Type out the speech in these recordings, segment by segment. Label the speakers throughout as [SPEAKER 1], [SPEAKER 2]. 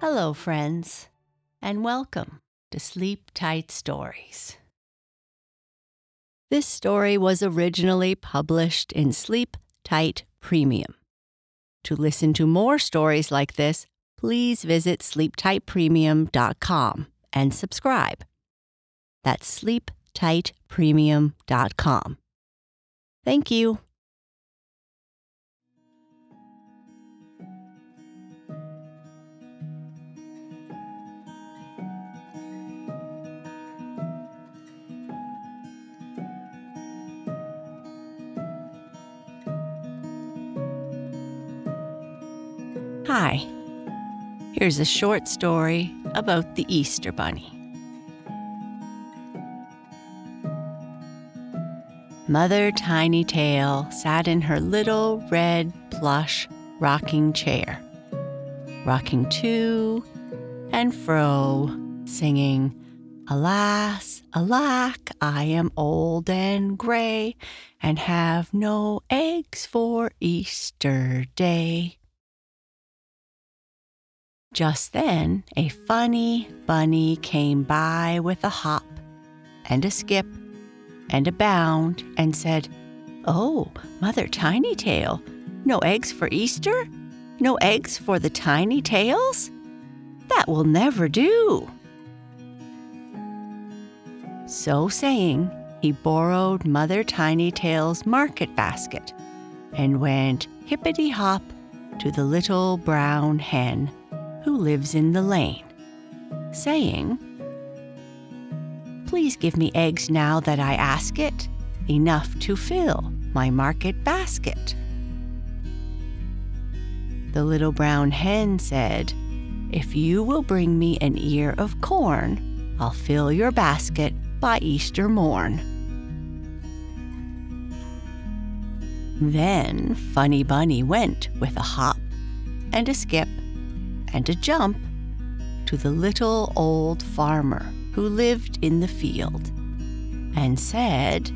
[SPEAKER 1] Hello, friends, and welcome to Sleep Tight Stories. This story was originally published in Sleep Tight Premium. To listen to more stories like this, please visit sleeptightpremium.com and subscribe. That's sleeptightpremium.com. Thank you. Hi. Here's a short story about the Easter Bunny. Mother Tiny Tail sat in her little red plush rocking chair, rocking to and fro, singing, Alas, alack, I am old and gray, and have no eggs for Easter Day. Just then, a funny bunny came by with a hop and a skip and a bound and said, Oh, Mother Tiny Tail, no eggs for Easter? No eggs for the tiny tails? That will never do. So saying, he borrowed Mother Tiny Tail's market basket and went hippity hop to the little brown hen who lives in the lane, saying, Please give me eggs now that I ask it, enough to fill my market basket. The little brown hen said, If you will bring me an ear of corn, I'll fill your basket by Easter morn. Then Funny Bunny went with a hop and a skip and a jump to the little old farmer who lived in the field and said,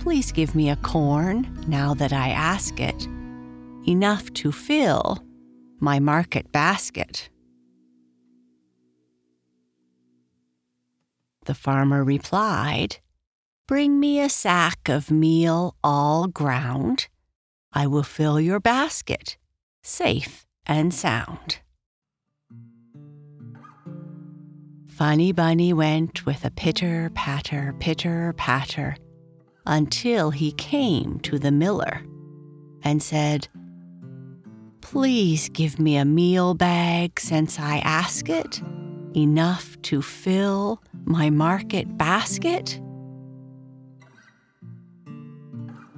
[SPEAKER 1] Please give me a corn now that I ask it, enough to fill my market basket. The farmer replied, Bring me a sack of meal all ground. I will fill your basket, safe and sound. Funny Bunny went with a pitter patter, pitter patter, until he came to the miller and said, Please give me a meal bag since I ask it, enough to fill my market basket.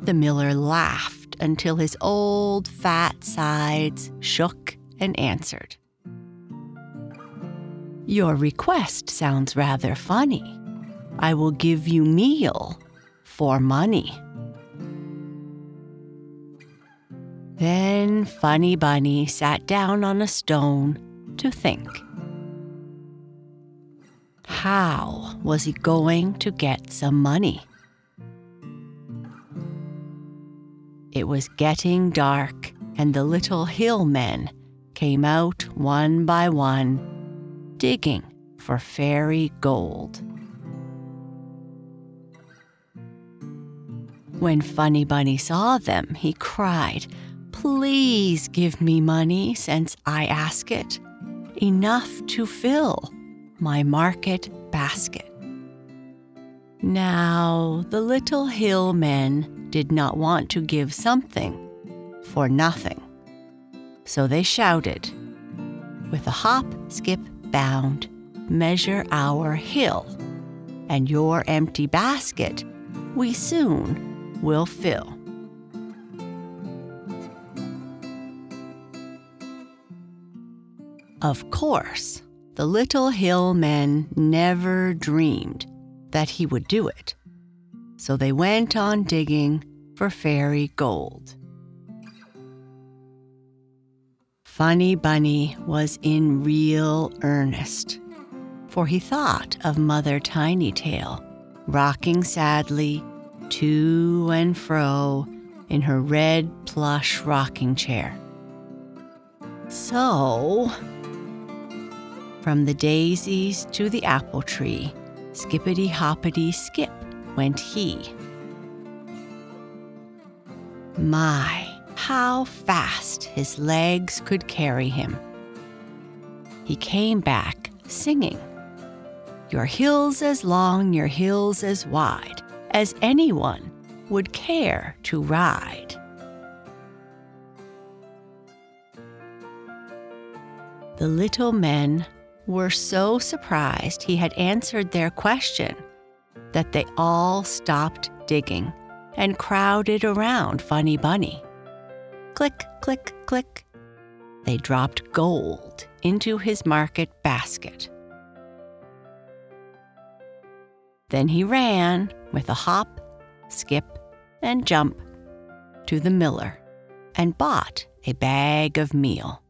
[SPEAKER 1] The miller laughed until his old fat sides shook and answered. Your request sounds rather funny. I will give you meal for money. Then Funny Bunny sat down on a stone to think. How was he going to get some money? It was getting dark, and the little hill men came out one by one, digging for fairy gold. When Funny Bunny saw them, he cried, Please give me money since I ask it, enough to fill my market basket. Now, the little hill men did not want to give something for nothing. So they shouted, With a hop, skip, bound, measure our hill, and your empty basket we soon will fill. Of course, the little hill men never dreamed that he would do it so they went on digging for fairy gold. Funny Bunny was in real earnest, for he thought of Mother Tiny Tail rocking sadly to and fro in her red plush rocking chair. So From the daisies to the apple tree, skippity hoppity skip went he. My, how fast his legs could carry him. He came back singing, Your hills as long, your hills as wide, as anyone would care to ride. The little men were so surprised he had answered their question that they all stopped digging and crowded around Funny Bunny. Click, click, click. They dropped gold into his market basket. Then he ran with a hop, skip, and jump to the miller and bought a bag of meal.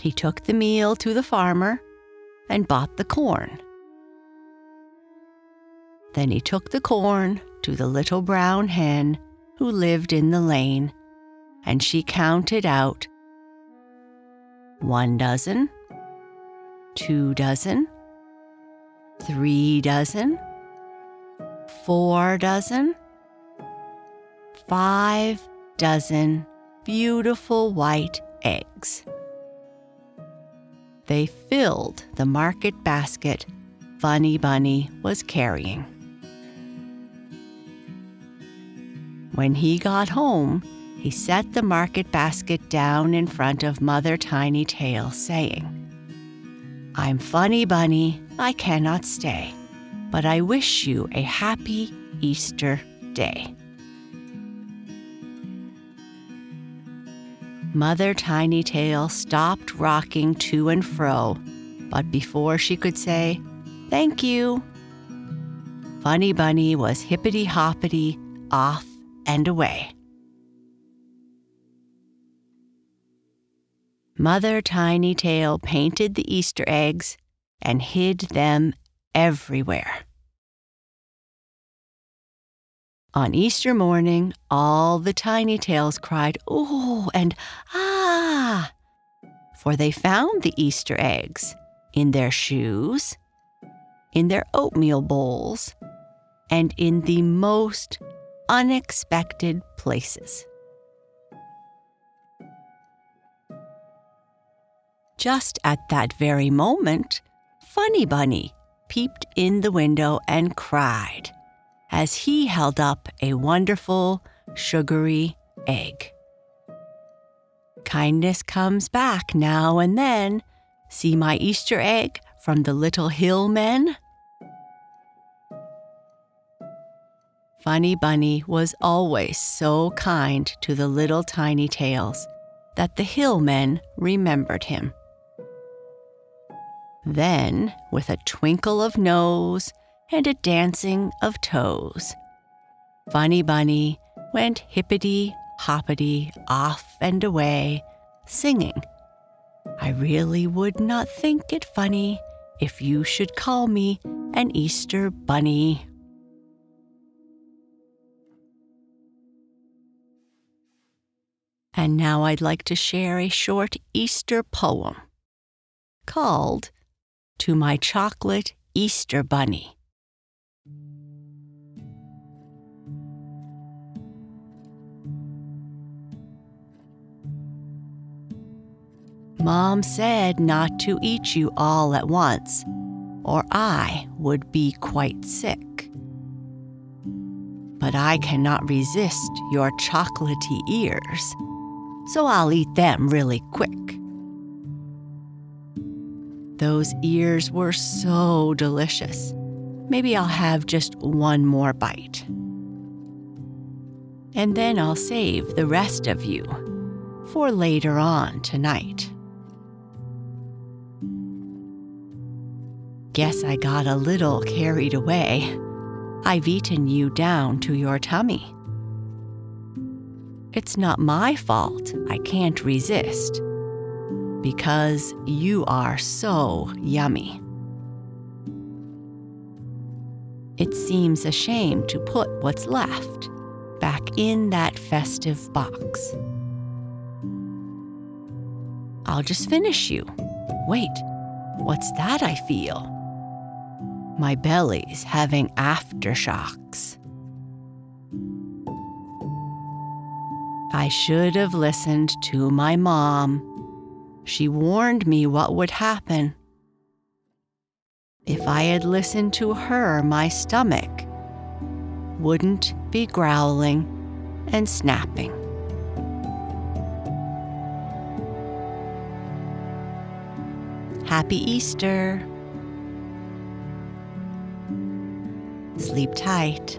[SPEAKER 1] He took the meal to the farmer and bought the corn. Then he took the corn to the little brown hen who lived in the lane, and she counted out one dozen, two dozen, three dozen, four dozen, five dozen beautiful white eggs. They filled the market basket Funny Bunny was carrying. When he got home, he set the market basket down in front of Mother Tiny Tail, saying, I'm Funny Bunny, I cannot stay, but I wish you a happy Easter day. Mother Tiny Tail stopped rocking to and fro, but before she could say, Thank you, Funny Bunny was hippity hoppity off and away. Mother Tiny Tail painted the Easter eggs and hid them everywhere. On Easter morning, all the tiny tails cried, Ooh, and Ah! For they found the Easter eggs in their shoes, in their oatmeal bowls, and in the most unexpected places. Just at that very moment, Funny Bunny peeped in the window and cried as he held up a wonderful, sugary egg. Kindness comes back now and then. See my Easter egg from the little hill men? Funny Bunny was always so kind to the little tiny tails that the hill men remembered him. Then, with a twinkle of nose and a dancing of toes. Funny Bunny went hippity hoppity off and away, singing, I really would not think it funny if you should call me an Easter bunny. And now I'd like to share a short Easter poem called To My Chocolate Easter Bunny. Mom said not to eat you all at once, or I would be quite sick. But I cannot resist your chocolatey ears, so I'll eat them really quick. Those ears were so delicious. Maybe I'll have just one more bite. And then I'll save the rest of you for later on tonight. Guess I got a little carried away. I've eaten you down to your tummy. It's not my fault I can't resist, because you are so yummy. It seems a shame to put what's left back in that festive box. I'll just finish you. Wait, what's that I feel? My belly's having aftershocks. I should have listened to my mom. She warned me what would happen. If I had listened to her, my stomach wouldn't be growling and snapping. Happy Easter. Sleep tight.